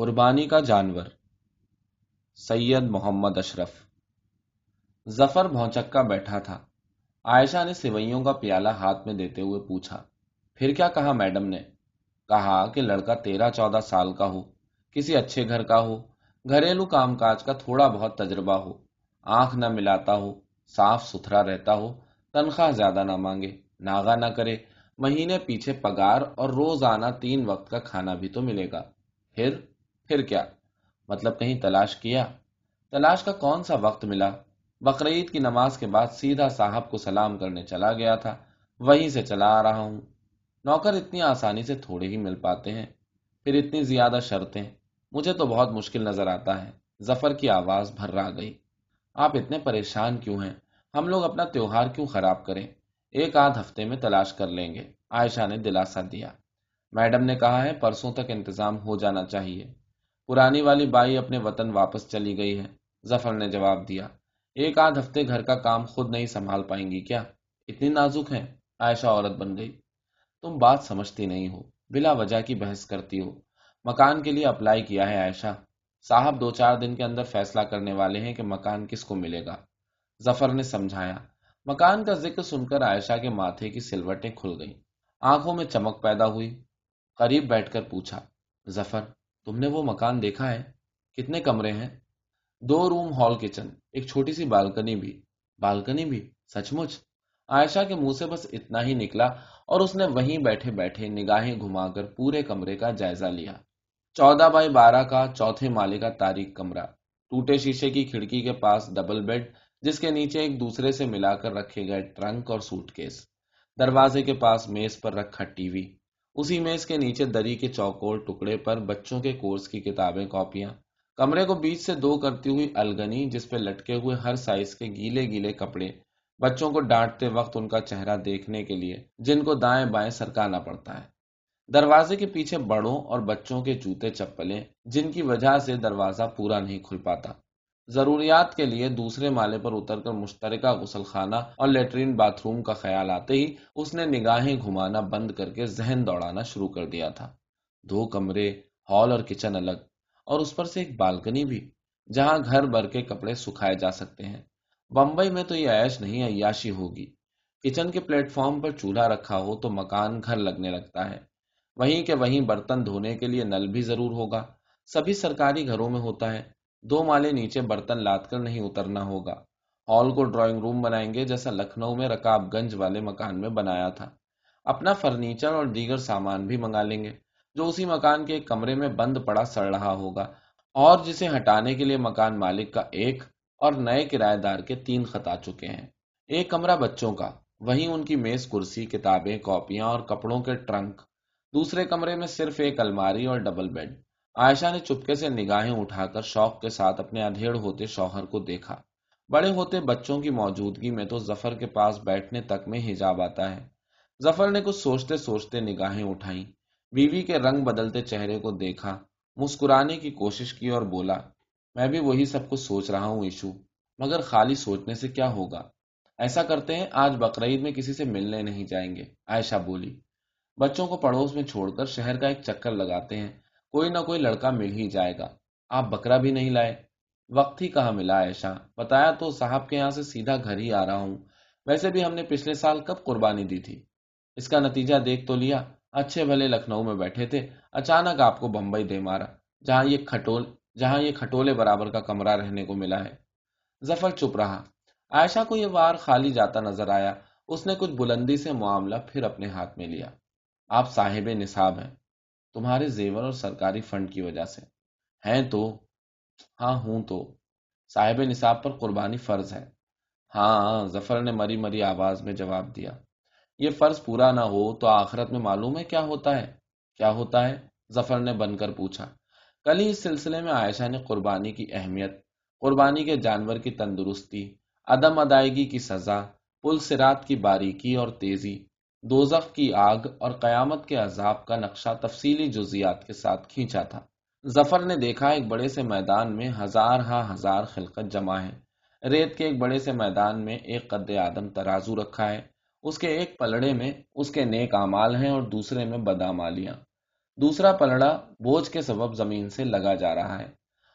قربانی کا جانور، سید محمد اشرف۔ ظفر بھونچکا بیٹھا تھا۔ عائشہ نے سوئیوں کا پیالہ ہاتھ میں دیتے ہوئے پوچھا، پھر کیا کہا میڈم نے؟ کہا کہ لڑکا تیرہ چودہ سال کا ہو، کسی اچھے گھر کا ہو، گھریلو کام کاج کا تھوڑا بہت تجربہ ہو، آنکھ نہ ملاتا ہو، صاف ستھرا رہتا ہو، تنخواہ زیادہ نہ مانگے ناغا نہ کرے، مہینے پیچھے پگار اور روز آنا تین وقت کا کھانا بھی تو ملے گا۔ پھر پھر کیا؟ مطلب کہیں تلاش کیا؟ تلاش کا کون سا وقت ملا؟ بقرعید کی نماز کے بعد سیدھا صاحب کو سلام کرنے چلا گیا تھا۔ وہیں سے چلا آ رہا ہوں۔ نوکر اتنی آسانی سے تھوڑے ہی مل پاتے ہیں۔ پھر اتنی زیادہ شرطیں۔ مجھے تو بہت مشکل نظر آتا ہے۔ ظفر کی آواز بھر رہا گئی۔ آپ اتنے پریشان کیوں ہیں؟ ہم لوگ اپنا تیوہار کیوں خراب کریں؟ ایک آدھ ہفتے میں تلاش کر لیں گے۔ عائشہ نے دلاسا دیا۔ میڈم نے کہا ہے، پرسوں تک انتظام ہو جانا چاہیے۔ پرانی والی بائی اپنے وطن واپس چلی گئی ہے۔ ظفر نے جواب دیا، ایک آدھ ہفتے گھر کا کام خود نہیں سنبھال پائیں گی کیا؟ اتنی نازک ہے عائشہ عورت بن گئی۔ تم بات سمجھتی نہیں ہو، بلا وجہ کی بحث کرتی ہو۔ مکان کے لیے اپلائی کیا ہے عائشہ؟ صاحب دو چار دن کے اندر فیصلہ کرنے والے ہیں کہ مکان کس کو ملے گا۔ ظفر نے سمجھایا۔ مکان کا ذکر سن کر عائشہ کے ماتھے کی سلوٹیں کھل گئیں۔ آنکھوں میں چمک پیدا ہوئی۔ قریب بیٹھ کر پوچھا، ظفر تم نے وہ مکان دیکھا ہے؟ کتنے کمرے ہیں؟ دو روم ہال کچن، ایک چھوٹی سی بالکنی بھی۔ بالکنی بھی؟ سچ مچ عائشہ کے منہ سے بس اتنا ہی نکلا اور اس نے وہیں بیٹھے بیٹھے نگاہیں گھما کر پورے کمرے کا جائزہ لیا۔ چودہ بائی بارہ کا چوتھے مالے کا تاریخ کمرہ۔ ٹوٹے شیشے کی کھڑکی کے پاس ڈبل بیڈ، جس کے نیچے ایک دوسرے سے ملا کر رکھے گئے ٹرنک اور سوٹ کیس۔ دروازے کے پاس میز پر رکھا ٹی وی۔ اسی میز کے نیچے دری کے چوکور ٹکڑے پر بچوں کے کورس کی کتابیں، کاپیاں۔ کمرے کو بیچ سے دو کرتی ہوئی الگنی، جس پہ لٹکے ہوئے ہر سائز کے گیلے گیلے کپڑے۔ بچوں کو ڈانٹتے وقت ان کا چہرہ دیکھنے کے لیے، جن کو دائیں بائیں سرکانا پڑتا ہے۔ دروازے کے پیچھے بڑوں اور بچوں کے جوتے چپلیں، جن کی وجہ سے دروازہ پورا نہیں کھل پاتا۔ ضروریات کے لیے دوسرے مالے پر اتر کر مشترکہ غسل خانہ اور لیٹرین باتھ روم کا خیال آتے ہی اس نے نگاہیں گھمانا بند کر کے ذہن دوڑانا شروع کر دیا تھا۔ دو کمرے، ہال اور کچن الگ، اور اس پر سے ایک بالکنی بھی، جہاں گھر بھر کے کپڑے سکھائے جا سکتے ہیں۔ بمبئی میں تو یہ عیش نہیں، عیاشی ہوگی۔ کچن کے پلیٹ فارم پر چولہا رکھا ہو تو مکان گھر لگنے لگتا ہے۔ وہیں کے وہیں برتن دھونے کے لیے نل بھی ضرور ہوگا۔ سبھی سرکاری گھروں میں ہوتا ہے۔ دو مالے نیچے برتن لاد کر نہیں اترنا ہوگا۔ ہال کو ڈرائنگ روم بنائیں گے جیسا لکھنؤ میں رکاب گنج والے مکان میں بنایا تھا۔ اپنا فرنیچر اور دیگر سامان بھی منگا لیں گے۔ جو اسی مکان کے ایک کمرے میں بند پڑا سڑ رہا ہوگا۔ اور جسے ہٹانے کے لیے مکان مالک کا ایک اور نئے کرایہ دار کے تین خطا چکے ہیں۔ ایک کمرہ بچوں کا۔ وہیں ان کی میز، کرسی، کتابیں، کاپیاں اور کپڑوں کے ٹرنک۔ دوسرے کمرے میں صرف ایک الماری اور ڈبل بیڈ۔ عائشہ نے چپکے سے نگاہیں اٹھا کر شوق کے ساتھ اپنے ادھیڑ ہوتے شوہر کو دیکھا۔ بڑے ہوتے بچوں کی موجودگی میں تو ظفر کے پاس بیٹھنے تک میں حجاب آتا ہے۔ ظفر نے کچھ سوچتے سوچتے نگاہیں اٹھائیں۔ بیوی کے رنگ بدلتے چہرے کو دیکھا، مسکرانے کی کوشش کی اور بولا، میں بھی وہی سب کچھ سوچ رہا ہوں ایشو، مگر خالی سوچنے سے کیا ہوگا؟ ایسا کرتے ہیں آج بقرعید میں کسی سے ملنے نہیں جائیں گے، عائشہ بولی۔ بچوں کو پڑوس میں چھوڑ کر شہر کا ایک چکر لگاتے ہیں۔ کوئی نہ کوئی لڑکا مل ہی جائے گا۔ آپ بکرا بھی نہیں لائے۔ وقت ہی کہاں ملا ایشا بتایا تو صاحب کے یہاں سے سیدھا گھر ہی آ رہا ہوں۔ ویسے بھی ہم نے پچھلے سال کب قربانی دی تھی؟ اس کا نتیجہ دیکھ تو لیا۔ اچھے بھلے لکھنؤ میں بیٹھے تھے۔ اچانک آپ کو بمبئی دے مارا، جہاں یہ کھٹول، جہاں یہ کھٹولے برابر کا کمرہ رہنے کو ملا ہے۔ ظفر چپ رہا۔ عائشہ کو یہ وار خالی جاتا نظر آیا۔ اس نے کچھ بلندی سے معاملہ پھر اپنے ہاتھ میں لیا۔ آپ صاحب نصاب ہیں۔ تمہارے زیور اور سرکاری فنڈ کی وجہ سے۔ ہیں تو؟ ہاں ہوں تو۔ صاحب نصاب پر قربانی فرض ہے۔ ہاں،, ہاں ظفر نے مری مری آواز میں جواب دیا۔ یہ فرض پورا نہ ہو تو آخرت میں معلوم ہے کیا ہوتا ہے۔ کیا ہوتا ہے؟ ظفر نے بن کر پوچھا۔ کل ہی اس سلسلے میں عائشہ نے قربانی کی اہمیت، قربانی کے جانور کی تندرستی، عدم ادائیگی کی سزا، پل سرات کی باریکی اور تیزی دوزخ کی آگ اور قیامت کے عذاب کا نقشہ تفصیلی جزیات کے ساتھ کھینچا تھا۔ ظفر نے دیکھا ایک بڑے سے میدان میں ہزار ہا ہزار خلقت جمع ہے ریت کے ایک بڑے سے میدان میں ایک قد آدم ترازو رکھا ہے۔ اس کے ایک پلڑے میں اس کے نیک اعمال ہیں اور دوسرے میں بدامالیاں دوسرا پلڑا بوجھ کے سبب زمین سے لگا جا رہا ہے۔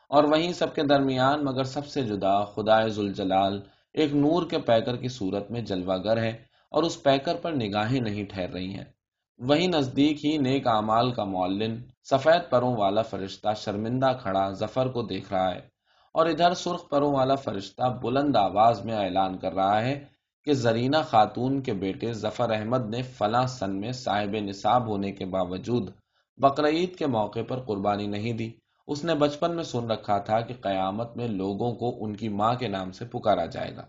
اور وہیں سب کے درمیان مگر سب سے جدا خدا زلجلال ایک نور کے پیکر کی صورت میں جلوہ گر ہے۔ اور اس پیکر پر نگاہیں نہیں ٹھہر رہی ہیں۔ وہی نزدیک ہی نیک اعمال کا معلن، سفید پروں والا فرشتہ شرمندہ کھڑا ظفر کو دیکھ رہا ہے اور ادھر سرخ پروں والا فرشتہ بلند آواز میں اعلان کر رہا ہے کہ زرینہ خاتون کے بیٹے ظفر احمد نے فلاں سن میں صاحب نصاب ہونے کے باوجود بقرعید کے موقع پر قربانی نہیں دی۔ اس نے بچپن میں سن رکھا تھا کہ قیامت میں لوگوں کو ان کی ماں کے نام سے پکارا جائے گا۔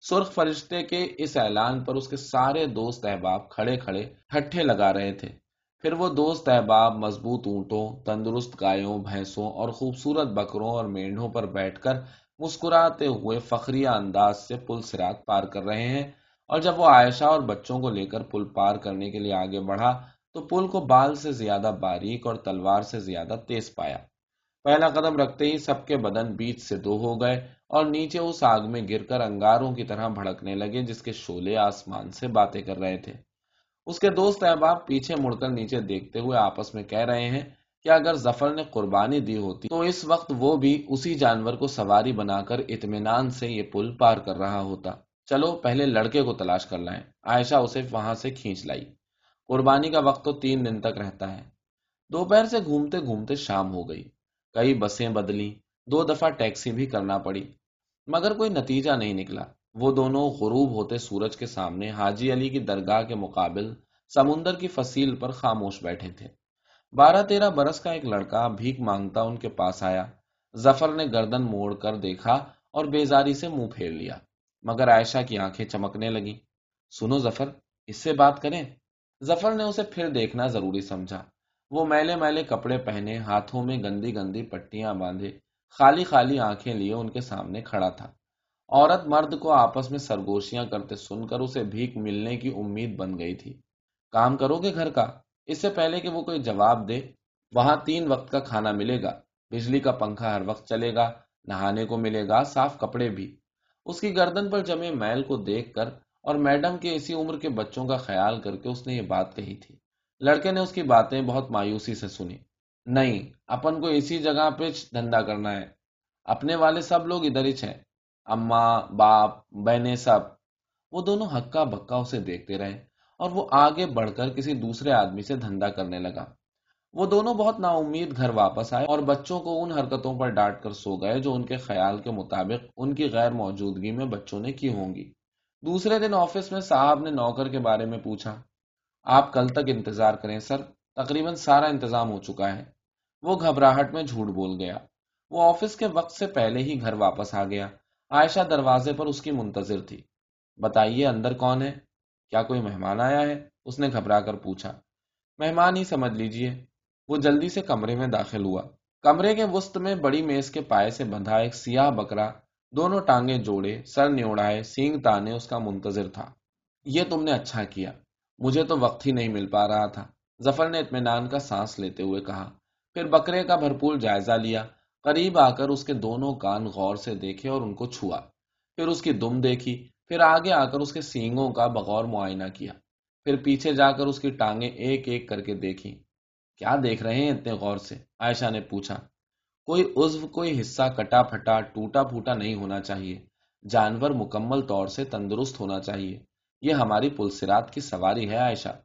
سرخ فرشتے کے اس اعلان پر اس کے سارے دوست احباب کھڑے کھڑے ٹھٹھے لگا رہے تھے۔ پھر وہ دوست احباب مضبوط اونٹوں، تندرست گایوں بھینسوں اور خوبصورت بکروں اور مینڈوں پر بیٹھ کر مسکراتے ہوئے فخریہ انداز سے پل سرات پار کر رہے ہیں۔ اور جب وہ عائشہ اور بچوں کو لے کر پل پار کرنے کے لیے آگے بڑھا، تو پل کو بال سے زیادہ باریک اور تلوار سے زیادہ تیز پایا۔ پہلا قدم رکھتے ہی سب کے بدن بیچ سے دو ہو گئے۔ اور نیچے اس آگ میں گر کر انگاروں کی طرح بھڑکنے لگے جس کے شولے آسمان سے باتیں کر رہے تھے۔ اس کے دوست احباب پیچھے مڑ کر نیچے دیکھتے ہوئے آپس میں کہہ رہے ہیں کہ اگر ظفر نے قربانی دی ہوتی تو اس وقت وہ بھی اسی جانور کو سواری بنا کر اطمینان سے یہ پل پار کر رہا ہوتا۔ چلو پہلے لڑکے کو تلاش کر لائیں۔ عائشہ اسے وہاں سے کھینچ لائی۔ قربانی کا وقت تو تین دن تک رہتا ہے۔ دوپہر سے گھومتے گھومتے شام ہو گئی۔ کئی بسیں بدلی دو دفعہ ٹیکسی بھی کرنا پڑی، مگر کوئی نتیجہ نہیں نکلا۔ وہ دونوں غروب ہوتے سورج کے سامنے حاجی علی کی درگاہ کے مقابل سمندر کی فصیل پر خاموش بیٹھے تھے۔ بارہ تیرہ برس کا ایک لڑکا بھیک مانگتا ان کے پاس آیا۔ ظفر نے گردن موڑ کر دیکھا اور بیزاری سے منہ پھیر لیا، مگر عائشہ کی آنکھیں چمکنے لگی سنو ظفر، اس سے بات کریں؟ ظفر نے اسے پھر دیکھنا ضروری سمجھا۔ وہ میلے میلے کپڑے پہنے، ہاتھوں میں گندی گندی پٹیاں باندھے۔ خالی خالی آنکھیں لیے ان کے سامنے کھڑا تھا۔ عورت مرد کو آپس میں سرگوشیاں کرتے سن کر اسے بھیک ملنے کی امید بن گئی تھی۔ کام کرو گے گھر کا؟ اس سے پہلے کہ وہ کوئی جواب دے، وہاں تین وقت کا کھانا ملے گا۔ بجلی کا پنکھا ہر وقت چلے گا، نہانے کو ملے گا، صاف کپڑے بھی۔ اس کی گردن پر جمے میل کو دیکھ کر اور میڈم کے اسی عمر کے بچوں کا خیال کر کے اس نے یہ بات کہی تھی۔ لڑکے نے اس کی باتیں بہت مایوسی سے سنی نہیں، اپن کو اسی جگہ پہ دھندا کرنا ہے۔ اپنے والے سب لوگ ادھر ہی ہیں اماں، باپ، بہنیں سب۔ وہ دونوں ہکا بکا اسے دیکھتے رہے اور وہ آگے بڑھ کر کسی دوسرے آدمی سے دھندا کرنے لگا۔ وہ دونوں بہت نا امید گھر واپس آئے اور بچوں کو ان حرکتوں پر ڈانٹ کر سو گئے جو ان کے خیال کے مطابق ان کی غیر موجودگی میں بچوں نے کی ہوں گی۔ دوسرے دن آفس میں صاحب نے نوکر کے بارے میں پوچھا، آپ کل تک انتظار کریں سر؟ تقریباً سارا انتظام ہو چکا ہے۔ وہ گھبراہٹ میں جھوٹ بول گیا۔ وہ آفس کے وقت سے پہلے ہی گھر واپس آ گیا۔ عائشہ دروازے پر اس کی منتظر تھی۔ بتائیے اندر کون ہے؟ کیا کوئی مہمان آیا ہے؟ اس نے گھبرا کر پوچھا۔ مہمان ہی سمجھ لیجیے۔ وہ جلدی سے کمرے میں داخل ہوا۔ کمرے کے وسط میں بڑی میز کے پائے سے بندھا ایک سیاہ بکرا۔ دونوں ٹانگیں جوڑے، سر نیوڑائے، سینگ تانے اس کا منتظر تھا۔ یہ تم نے اچھا کیا۔ مجھے تو وقت ہی نہیں مل پا رہا تھا۔ ظفر نے اطمینان کا سانس لیتے ہوئے کہا۔ پھر بکرے کا بھرپور جائزہ لیا۔ قریب آ کر اس کے دونوں کان غور سے دیکھے اور ان کو چھوا۔ پھر اس کی دم دیکھی۔ پھر آگے آ کر اس کے سینگوں کا بغور معائنہ کیا۔ پھر پیچھے جا کر اس کی ٹانگیں ایک ایک کر کے دیکھی کیا دیکھ رہے ہیں اتنے غور سے؟ عائشہ نے پوچھا۔ کوئی عزو کوئی حصہ کٹا پھٹا، ٹوٹا پھوٹا نہیں ہونا چاہیے۔ جانور مکمل طور سے تندرست ہونا چاہیے۔ یہ ہماری پلسرات کی سواری ہے، عائشہ۔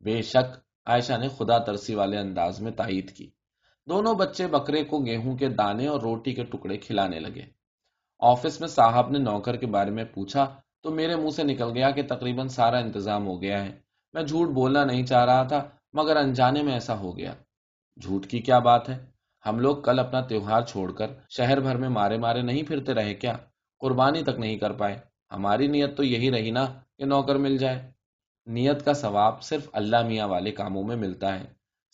بے شک، عائشہ نے خدا ترسی والے انداز میں تائید کی۔ دونوں بچے بکرے کو گیہوں کے دانے اور روٹی کے ٹکڑے کھلانے لگے۔ آفس میں صاحب نے نوکر کے بارے میں پوچھا، تو میرے منہ سے نکل گیا کہ تقریباً سارا انتظام ہو گیا ہے۔ میں جھوٹ بولنا نہیں چاہ رہا تھا، مگر انجانے میں ایسا ہو گیا۔ جھوٹ کی کیا بات ہے؟ ہم لوگ کل اپنا تیوہار چھوڑ کر شہر بھر میں مارے مارے نہیں پھرتے رہے کیا؟ قربانی تک نہیں کر پائے۔ ہماری نیت تو یہی رہی نا کہ نوکر مل جائے۔ نیت کا ثواب صرف اللہ میاں والے کاموں میں ملتا ہے۔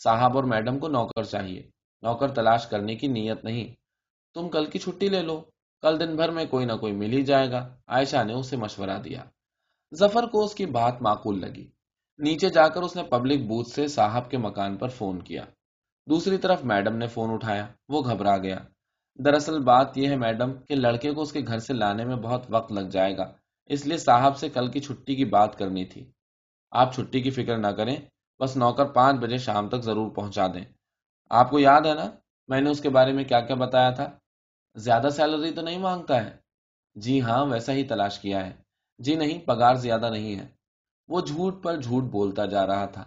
صاحب اور میڈم کو نوکر چاہیے۔ نوکر تلاش کرنے کی نیت نہیں۔ تم کل کی چھٹی لے لو۔ کل دن بھر میں کوئی نہ کوئی مل ہی جائے گا۔ عائشہ نے اسے مشورہ دیا۔ ظفر کو اس کی بات معقول لگی۔ نیچے جا کر اس نے پبلک بوتھ سے صاحب کے مکان پر فون کیا۔ دوسری طرف میڈم نے فون اٹھایا۔ وہ گھبرا گیا۔ دراصل بات یہ ہے میڈم کہ لڑکے کو اس کے گھر سے لانے میں بہت وقت لگ جائے گا۔ اس لیے صاحب سے کل کی چھٹی کی بات کرنی تھی۔ آپ چھٹی کی فکر نہ کریں۔ بس نوکر پانچ بجے شام تک ضرور پہنچا دیں۔ آپ کو یاد ہے نا میں نے اس کے بارے میں کیا کیا بتایا تھا؟ زیادہ سیلری تو نہیں مانگتا ہے۔ جی ہاں ویسا ہی تلاش کیا ہے۔ جی نہیں، پگار زیادہ نہیں ہے۔ وہ جھوٹ پر جھوٹ بولتا جا رہا تھا۔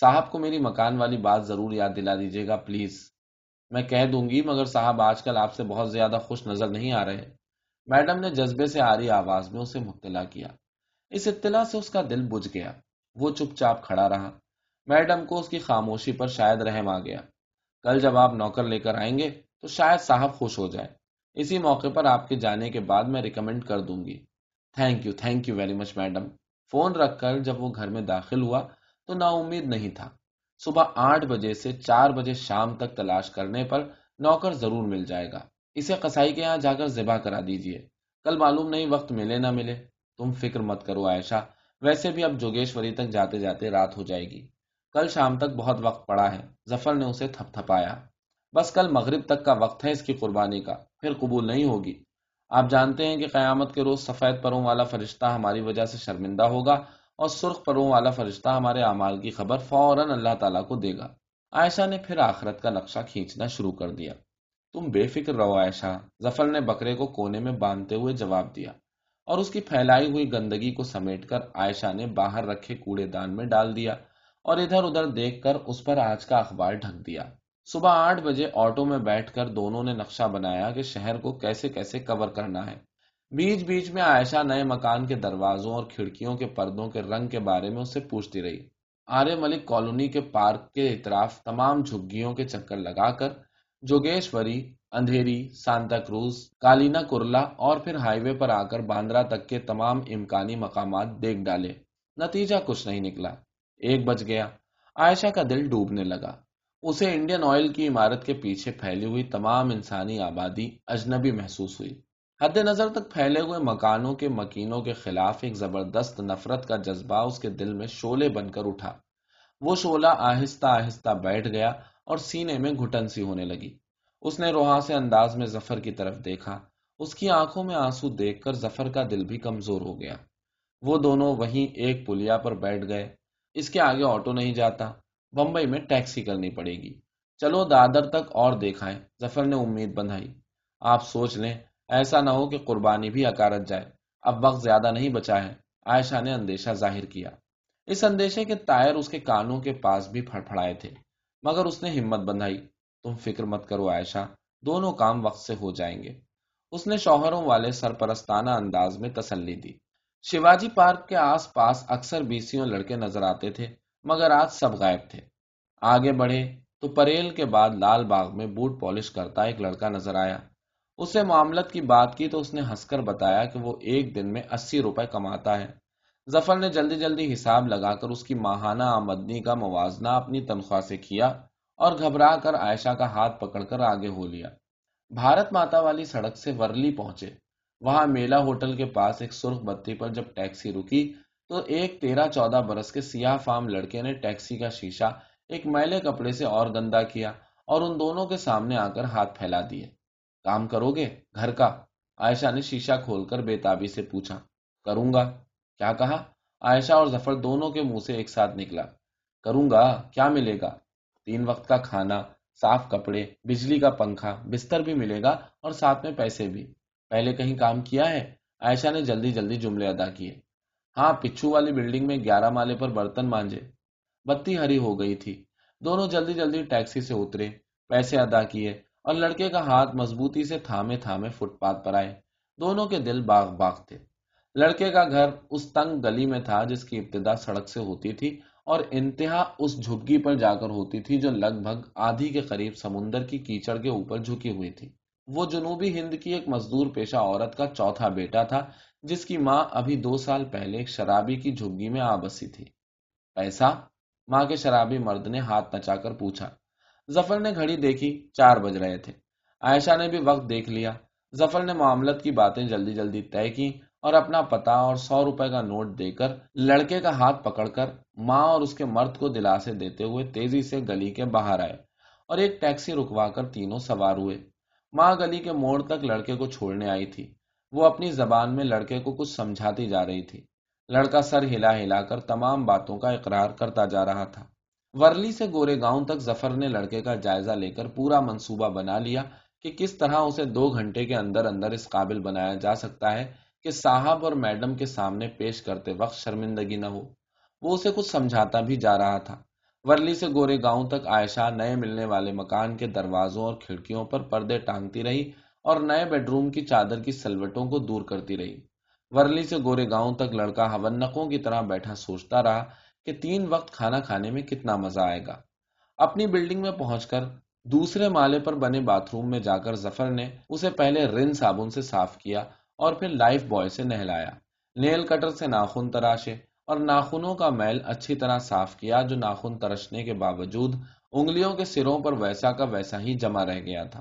صاحب کو میری مکان والی بات ضرور یاد دلا دیجیے گا، پلیز۔ میں کہہ دوں گی، مگر صاحب آج کل آپ سے بہت زیادہ خوش نظر نہیں آ رہے۔ میڈم نے جذبے سے آ رہی آواز میں اسے مطلع کیا۔ اس اطلاع سے اس کا دل بجھ گیا۔ وہ چپ چاپ کھڑا رہا۔ میڈم کو اس کی خاموشی پر شاید رحم آ گیا۔ کل جب آپ نوکر لے کر آئیں گے تو شاید صاحب خوش ہو جائے اسی موقع پر آپ کے جانے کے بعد میں ریکمینڈ کر دوں گی۔ Thank you thank you very much madam phone رکھ کر جب وہ گھر میں داخل ہوا تو نا امید نہیں تھا۔ صبح آٹھ بجے سے چار بجے شام تک تلاش کرنے پر نوکر ضرور مل جائے گا۔ اسے قسائی کے یہاں جا کر ذبح کرا دیجیے کل معلوم نہیں وقت ملے نہ ملے۔ تم فکر مت کرو، عائشہ۔ ویسے بھی اب جوگیشوری تک جاتے جاتے رات ہو جائے گی۔ کل شام تک بہت وقت پڑا ہے۔ ظفر نے اسے تھپ تھپایا بس کل مغرب تک کا وقت ہے اس کی قربانی کا۔ پھر قبول نہیں ہوگی۔ آپ جانتے ہیں کہ قیامت کے روز سفید پروں والا فرشتہ ہماری وجہ سے شرمندہ ہوگا اور سرخ پروں والا فرشتہ ہمارے اعمال کی خبر فوراً اللہ تعالیٰ کو دے گا۔ عائشہ نے پھر آخرت کا نقشہ کھینچنا شروع کر دیا۔ تم بے فکر رہو عائشہ۔ ظفر نے بکرے کو کونے میں باندھتے ہوئے جواب دیا اور اس کی پھیلائی ہوئی گندگی کو سمیٹ کر عائشہ نے باہر رکھے کوڑے دان میں ڈال دیا۔ اور ادھر ادھر دیکھ کر اس پر آج کا اخبار ڈھک دیا۔ صبح آٹھ بجے آٹو میں بیٹھ کر دونوں نے نقشہ بنایا کہ شہر کو کیسے کیسے کور کرنا ہے۔ بیچ بیچ میں عائشہ نئے مکان کے دروازوں اور کھڑکیوں کے پردوں کے رنگ کے بارے میں اسے پوچھتی رہی۔ آرے ملک کالونی کے پارک کے اطراف تمام جھگیوں کے چکر لگا کر جوگیشوری، اندھیری، سانتا کروز، کالینا کرلا اور پھر ہائی وے پر آ کر باندرا تک کے تمام امکانی مقامات دیکھ ڈالے۔ نتیجہ کچھ نہیں نکلا۔ ایک بج گیا۔ عائشہ کا دل ڈوبنے لگا۔ اسے انڈین آئل کی عمارت کے پیچھے پھیلی ہوئی تمام انسانی آبادی اجنبی محسوس ہوئی۔ حد نظر تک پھیلے ہوئے مکانوں کے مکینوں کے خلاف ایک زبردست نفرت کا جذبہ اس کے دل میں شولے بن کر اٹھا۔ وہ شولہ آہستہ آہستہ بیٹھ گیا اور سینے میں گھٹن سی ہونے لگی۔ اس نے روحا سے انداز میں ظفر کی طرف دیکھا۔ اس کی آنکھوں میں آنسو دیکھ کر ظفر کا دل بھی کمزور ہو گیا۔ وہ دونوں وہیں ایک پلیا پر بیٹھ گئے۔ اس کے آگے آٹو نہیں جاتا۔ بمبئی میں ٹیکسی کرنی پڑے گی۔ چلو دادر تک اور دیکھائیں۔ ظفر نے امید بندھائی آپ سوچ لیں، ایسا نہ ہو کہ قربانی بھی اکارت جائے۔ اب وقت زیادہ نہیں بچا ہے۔ عائشہ نے اندیشہ ظاہر کیا۔ اس اندیشے کے ٹائر اس کے کانوں کے پاس بھی پھڑ پھڑائے تھے۔ مگر اس نے ہمت بندھائی تم فکر مت کرو عائشہ، دونوں کام وقت سے ہو جائیں گے۔ اس نے شوہروں والے سرپرستانہ انداز میں تسلی دی۔ شیواجی پارک کے آس پاس اکثر بیسیوں لڑکے نظر آتے تھے، مگر آج سب غائب تھے۔ آگے بڑھے تو پریل کے بعد لال باغ میں بوٹ پالش کرتا ایک لڑکا نظر آیا۔ اسے معاملت کی بات کی تو اس نے ہنس کر بتایا کہ وہ ایک دن میں اسی روپے کماتا ہے۔ ظفر نے جلدی جلدی حساب لگا کر اس کی ماہانہ آمدنی کا موازنہ اپنی تنخواہ سے کیا اور گھبرا کر عائشہ کا ہاتھ پکڑ کر آگے ہو لیا۔ بھارت ماتا والی سڑک سے ورلی پہنچے۔ وہاں میلا ہوٹل کے پاس ایک سرخ بتی پر جب ٹیکسی رکی تو ایک تیرہ چودہ برس کے سیاہ فام لڑکے نے ٹیکسی کا شیشہ ایک میلے کپڑے سے اور گندا کیا اور ان دونوں کے سامنے آ کر ہاتھ پھیلا دیے۔ کام کرو گے؟ گھر کا۔ عائشہ نے شیشہ کھول کر بےتابی سے پوچھا، کروں گا؟ کیا کہا؟ عائشہ اور ظفر دونوں کے منہ سے ایک ساتھ نکلا۔ کروں گا؟ کیا ملے گا؟ تین وقت کا کھانا، صاف کپڑے، بجلی کا پنکھا، بستر بھی ملے گا اور ساتھ میں پیسے بھی۔ پہلے کہیں کام کیا ہے؟ عائشہ نے جلدی جلدی جملے ادا کیے۔ ہاں پچھو والی بلڈنگ میں گیارہ مالے پر برتن مانجے۔ بتی ہری ہو گئی تھی۔ دونوں جلدی جلدی ٹیکسی سے اترے، پیسے ادا کیے اور لڑکے کا ہاتھ مضبوطی سے تھامے تھامے فٹ پاتھ پر آئے۔ دونوں کے دل باغ باغ تھے۔ لڑکے کا گھر اس تنگ گلی میں تھا جس کی ابتدا سڑک سے ہوتی تھی اور انتہا اس جھگی پر جا کر ہوتی تھی جو لگ بھگ آدھی کے قریب سمندر کی کیچڑ کے اوپر جھکی ہوئی تھی۔ وہ جنوبی ہند کی ایک مزدور پیشہ عورت کا چوتھا بیٹا تھا، جس کی ماں ابھی دو سال پہلے ایک شرابی کی جھگی میں آ بسی تھی۔ پیسہ؟ ماں کے شرابی مرد نے ہاتھ نچا کر پوچھا۔ ظفر نے گھڑی دیکھی، چار بج رہے تھے۔ عائشہ نے بھی وقت دیکھ لیا۔ ظفر نے معاملت کی باتیں جلدی جلدی طے کی اور اپنا پتا اور سو روپے کا نوٹ دے کر لڑکے کا ہاتھ پکڑ کر ماں اور اس کے مرد کو دلاسے دیتے ہوئے تیزی سے گلی کے باہر آئے اور ایک ٹیکسی رکوا کر تینوں سوار ہوئے۔ ماں گلی کے موڑ تک لڑکے کو چھوڑنے آئی تھی۔ وہ اپنی زبان میں لڑکے کو کچھ سمجھاتی جا رہی تھی۔ لڑکا سر ہلا ہلا کر تمام باتوں کا اقرار کرتا جا رہا تھا۔ ورلی سے گورے گاؤں تک ظفر نے لڑکے کا جائزہ لے کر پورا منصوبہ بنا لیا کہ کس طرح اسے دو گھنٹے کے اندر اندر اس قابل بنایا جا سکتا ہے کہ صاحب اور میڈم کے سامنے پیش کرتے وقت شرمندگی نہ ہو۔ وہ اسے کچھ سمجھاتا بھی جا رہا تھا۔ ورلی سے گورے گاؤں تک عائشہ نئے ملنے والے مکان کے دروازوں اور کھڑکیوں پر پردے ٹانگتی رہی اور نئے بیڈ روم کی چادر کی سلوٹوں کو دور کرتی رہی۔ ورلی سے گورے گاؤں تک لڑکا ہونقوں کی طرح بیٹھا سوچتا رہا کہ تین وقت کھانا کھانے میں کتنا مزہ آئے گا۔ اپنی بلڈنگ میں پہنچ کر دوسرے مالے پر بنے باتھ روم میں جا کر ظفر نے اسے پہلے رن صابن سے صاف کیا اور پھر لائف بوائے سے نہلایا۔ نیل کٹر سے ناخن تراشے اور ناخنوں کا میل اچھی طرح صاف کیا جو ناخن ترشنے کے باوجود انگلیوں کے سروں پر ویسا کا ویسا ہی جمع رہ گیا تھا۔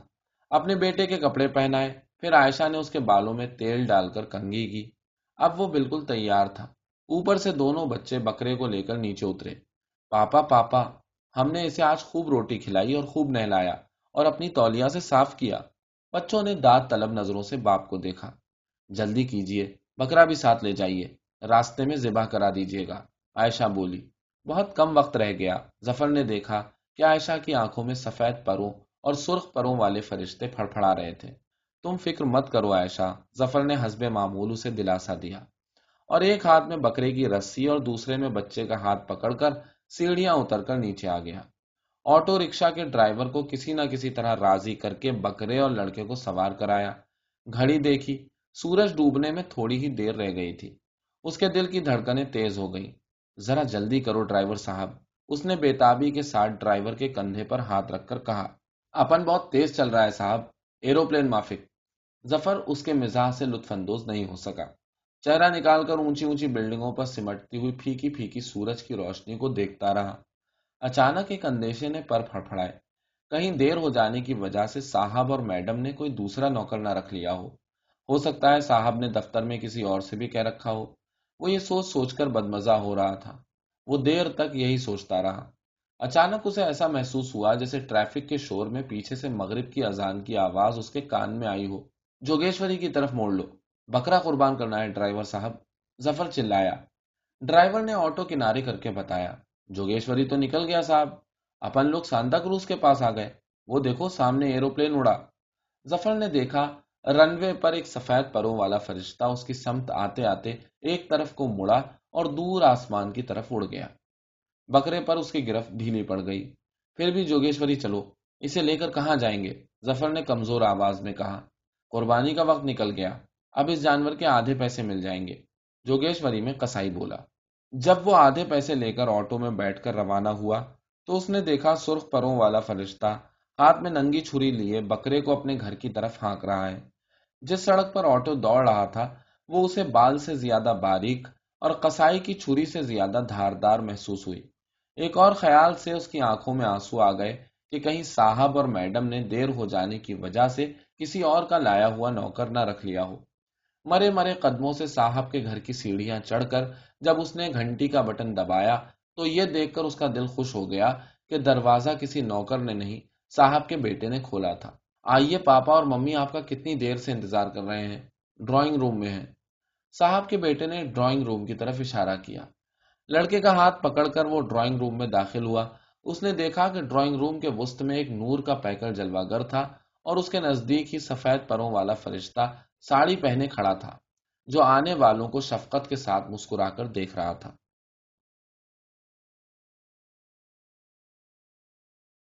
اپنے بیٹے کے کپڑے پہنائے، پھر عائشہ نے اس کے بالوں میں تیل ڈال کر کنگھی کی۔ اب وہ بالکل تیار تھا۔ اوپر سے دونوں بچے بکرے کو لے کر نیچے اترے۔ پاپا پاپا، ہم نے اسے آج خوب روٹی کھلائی اور خوب نہلایا اور اپنی تولیا سے صاف کیا۔ بچوں نے دانت طلب نظروں سے باپ کو دیکھا۔ جلدی کیجیے بکرا بھی ساتھ لے جائیے۔ راستے میں ذبح کرا دیجیے گا۔ عائشہ بولی، بہت کم وقت رہ گیا۔ ظفر نے دیکھا کہ عائشہ کی آنکھوں میں سفید پروں اور سرخ پروں والے فرشتے پھڑ پھڑا رہے تھے۔ تم فکر مت کرو عائشہ، ظفر نے حسب معمول اسے دلاسا دیا۔ اور ایک ہاتھ میں بکرے کی رسی اور دوسرے میں بچے کا ہاتھ پکڑ کر سیڑھیاں اتر کر نیچے آ گیا۔ آٹو رکشا کے ڈرائیور کو کسی نہ کسی طرح راضی کر کے بکرے اور لڑکے کو سوار کرایا۔ گھڑی دیکھی، سورج ڈوبنے میں تھوڑی ہی دیر رہ گئی تھی۔ اس کے دل کی دھڑکنیں تیز ہو گئی ذرا جلدی کرو ڈرائیور صاحب۔ اس نے بےتابی کے ساتھ ڈرائیور کے کندھے پر ہاتھ رکھ کر کہا، اپن بہت تیز چل رہا ہے صاحب۔ ایروپلین مافک۔ ظفر اس کے مزاح سے لطف اندوز نہیں ہو سکا۔ چہرہ نکال کر اونچی اونچی بلڈنگوں پر سمٹتی ہوئی پھیکی پھیکی سورج کی روشنی کو دیکھتا رہا۔ اچانک ایک اندیشے نے پر پھڑپھڑائے۔ کہیں دیر ہو جانے کی وجہ سے صاحب اور میڈم نے کوئی دوسرا نوکر نہ رکھ لیا ہو۔ ہو سکتا ہے صاحب نے دفتر میں کسی اور سے بھی کہہ رکھا ہو۔ وہ یہ سوچ سوچ کر بدمزہ ہو رہا تھا۔ وہ دیر تک یہی سوچتا رہا۔ اچانک اسے ایسا محسوس ہوا جیسے ٹریفک کے شور میں پیچھے سے مغرب کی اذان کی آواز اس کے کان میں آئی ہو۔ جوگیشوری کی طرف موڑ لو۔ بکرا قربان کرنا ہے ڈرائیور صاحب۔ ظفر چلایا۔ ڈرائیور نے آٹو کنارے کر کے بتایا۔ جوگیشوری تو نکل گیا صاحب۔ اپن لوگ سانتا کروز کے پاس آ گئے۔ وہ دیکھو سامنے ایروپلین اڑا۔ ظفر نے دیکھا رن وے پر ایک سفید پروں والا فرشتہ اس کی سمت آتے آتے ایک طرف کو مڑا اور دور آسمان کی طرف اڑ گیا۔ بکرے پر اس کی گرفت ڈھیلی پڑ گئی۔ پھر بھی جوگیشوری چلو، اسے لے کر کہاں جائیں گے؟ ظفر نے کمزور آواز میں کہا، قربانی کا وقت نکل گیا، اب اس جانور کے آدھے پیسے مل جائیں گے۔ جوگیشوری میں کسائی بولا، جب وہ آدھے پیسے لے کر آٹو میں بیٹھ کر روانہ ہوا تو اس نے دیکھا سرخ پروں والا فرشتہ ہاتھ میں ننگی چھری لیے بکرے کو اپنے گھر کی طرف ہانک رہا ہے۔ جس سڑک پر آٹو دوڑ رہا تھا، وہ اسے بال سے زیادہ باریک اور کسائی کی چھری سے زیادہ دھاردار محسوس ہوئی۔ ایک اور خیال سے اس کی آنکھوں میں آنسو آ گئے کہ کہیں صاحب اور میڈم نے دیر ہو جانے کی وجہ سے کسی اور کا لایا ہوا نوکر نہ رکھ لیا ہو۔ مرے مرے قدموں سے صاحب کے گھر کی سیڑھیاں چڑھ کر جب اس نے گھنٹی کا بٹن دبایا تو یہ دیکھ کر اس کا دل خوش ہو گیا کہ دروازہ کسی نوکر نے نہیں، صاحب کے بیٹے نے کھولا تھا۔ آئیے پاپا اور ممی آپ کا کتنی دیر سے انتظار کر رہے ہیں، ڈرائنگ روم میں ہیں۔ صاحب کے بیٹے نے ڈرائنگ روم کی طرف اشارہ کیا۔ لڑکے کا ہاتھ پکڑ کر وہ ڈرائنگ روم میں داخل ہوا۔ اس نے دیکھا کہ ڈرائنگ روم کے وسط میں ایک نور کا پیکر جلوہ گر تھا اور اس کے نزدیک ہی سفید پروں والا فرشتہ ساڑی پہنے کھڑا تھا، جو آنے والوں کو شفقت کے ساتھ مسکرا کر دیکھ رہا تھا۔